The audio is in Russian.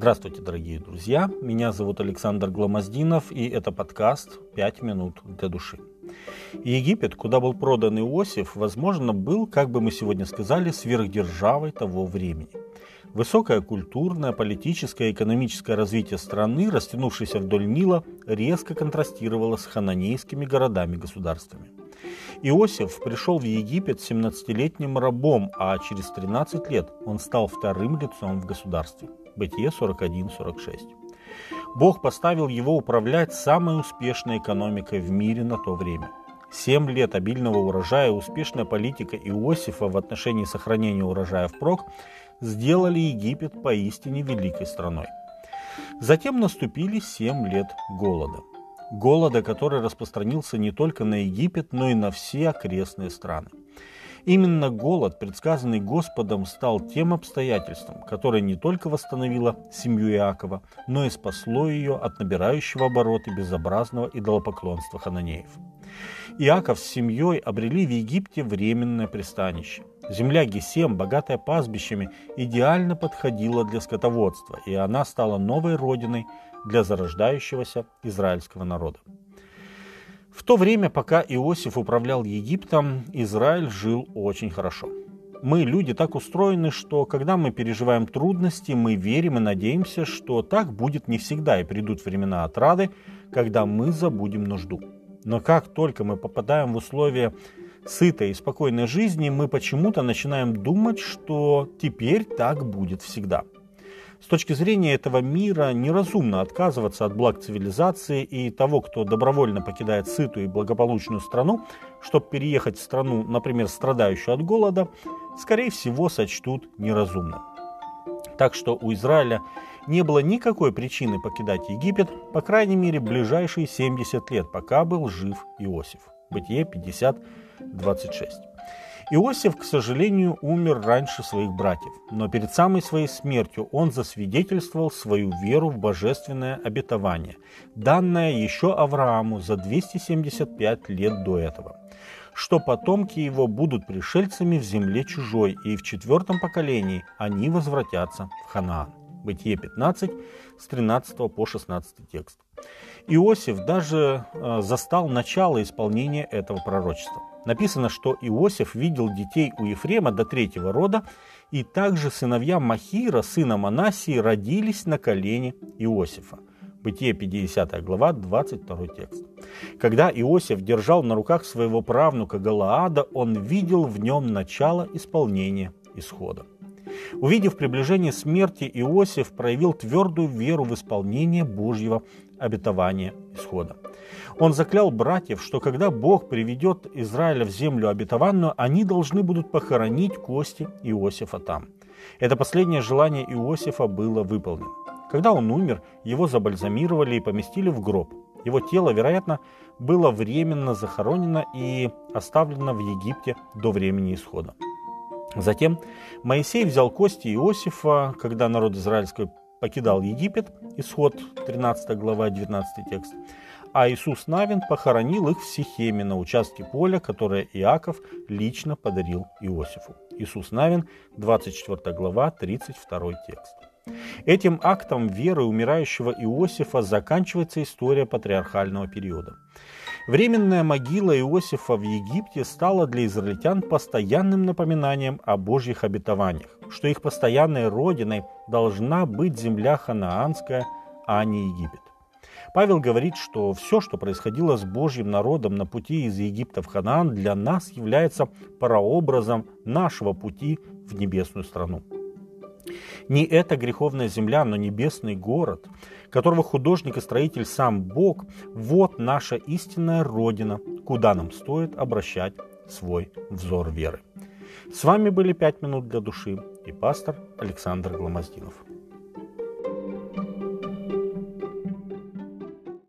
Здравствуйте, дорогие друзья. Меня зовут Александр Гломоздинов, и это подкаст «Пять минут для души». Египет, куда был продан Иосиф, возможно, был, как бы мы сегодня сказали, сверхдержавой того времени. Высокое культурное, политическое и экономическое развитие страны, растянувшееся вдоль Нила, резко контрастировало с хананейскими городами-государствами. Иосиф пришел в Египет 17-летним рабом, а через 13 лет он стал вторым лицом в государстве. Бытие 41-46. Бог поставил его управлять самой успешной экономикой в мире на то время. Семь лет обильного урожая успешная политика Иосифа в отношении сохранения урожая впрок сделали Египет поистине великой страной. Затем наступили семь лет голода. Голода, который распространился не только на Египет, но и на все окрестные страны. Именно голод, предсказанный Господом, стал тем обстоятельством, которое не только восстановило семью Иакова, но и спасло ее от набирающего обороты безобразного идолопоклонства хананеев. Иаков с семьей обрели в Египте временное пристанище. Земля Гесем, богатая пастбищами, идеально подходила для скотоводства, и она стала новой родиной для зарождающегося израильского народа. В то время, пока Иосиф управлял Египтом, Израиль жил очень хорошо. Мы, люди, так устроены, что когда мы переживаем трудности, мы верим и надеемся, что так будет не всегда, и придут времена отрады, когда мы забудем нужду. Но как только мы попадаем в условия сытой и спокойной жизни, мы почему-то начинаем думать, что теперь так будет всегда – с точки зрения этого мира неразумно отказываться от благ цивилизации и того, кто добровольно покидает сытую и благополучную страну, чтобы переехать в страну, например, страдающую от голода, скорее всего сочтут неразумным. Так что у Израиля не было никакой причины покидать Египет, по крайней мере, ближайшие 70 лет, пока был жив Иосиф. Бытие 50, 26. Иосиф, к сожалению, умер раньше своих братьев, но перед самой своей смертью он засвидетельствовал свою веру в божественное обетование, данное еще Аврааму за 275 лет до этого, что потомки его будут пришельцами в земле чужой, и в четвертом поколении они возвратятся в Ханаан. Бытие 15, с 13 по 16 текст. Иосиф даже э, застал начало исполнения этого пророчества. Написано, что Иосиф видел детей у Ефрема до третьего рода, и также сыновья Махира, сына Манасии, родились на колене Иосифа. Бытие 50 глава, 22 текст. Когда Иосиф держал на руках своего правнука Галаада, он видел в нем начало исполнения исхода. Увидев приближение смерти, Иосиф проявил твердую веру в исполнение Божьего обетования исхода. Он заклял братьев, что когда Бог приведет Израиля в землю обетованную, они должны будут похоронить кости Иосифа там. Это последнее желание Иосифа было выполнено. Когда он умер, его забальзамировали и поместили в гроб. Его тело, вероятно, было временно захоронено и оставлено в Египте до времени исхода. Затем Моисей взял кости Иосифа, когда народ израильский покидал Египет, исход 13 глава 19 текст, а Иисус Навин похоронил их в Сихеме на участке поля, которое Иаков лично подарил Иосифу. Иисус Навин, 24 глава, 32 текст. Этим актом веры умирающего Иосифа заканчивается история патриархального периода. Временная могила Иосифа в Египте стала для израильтян постоянным напоминанием о Божьих обетованиях, что их постоянной родиной должна быть земля ханаанская, а не Египет. Павел говорит, что все, что происходило с Божьим народом на пути из Египта в Ханаан, для нас является прообразом нашего пути в небесную страну. Не эта греховная земля, но небесный город, которого художник и строитель сам Бог, вот наша истинная Родина, куда нам стоит обращать свой взор веры. С вами были «Пять минут для души» и пастор Александр Гломоздинов.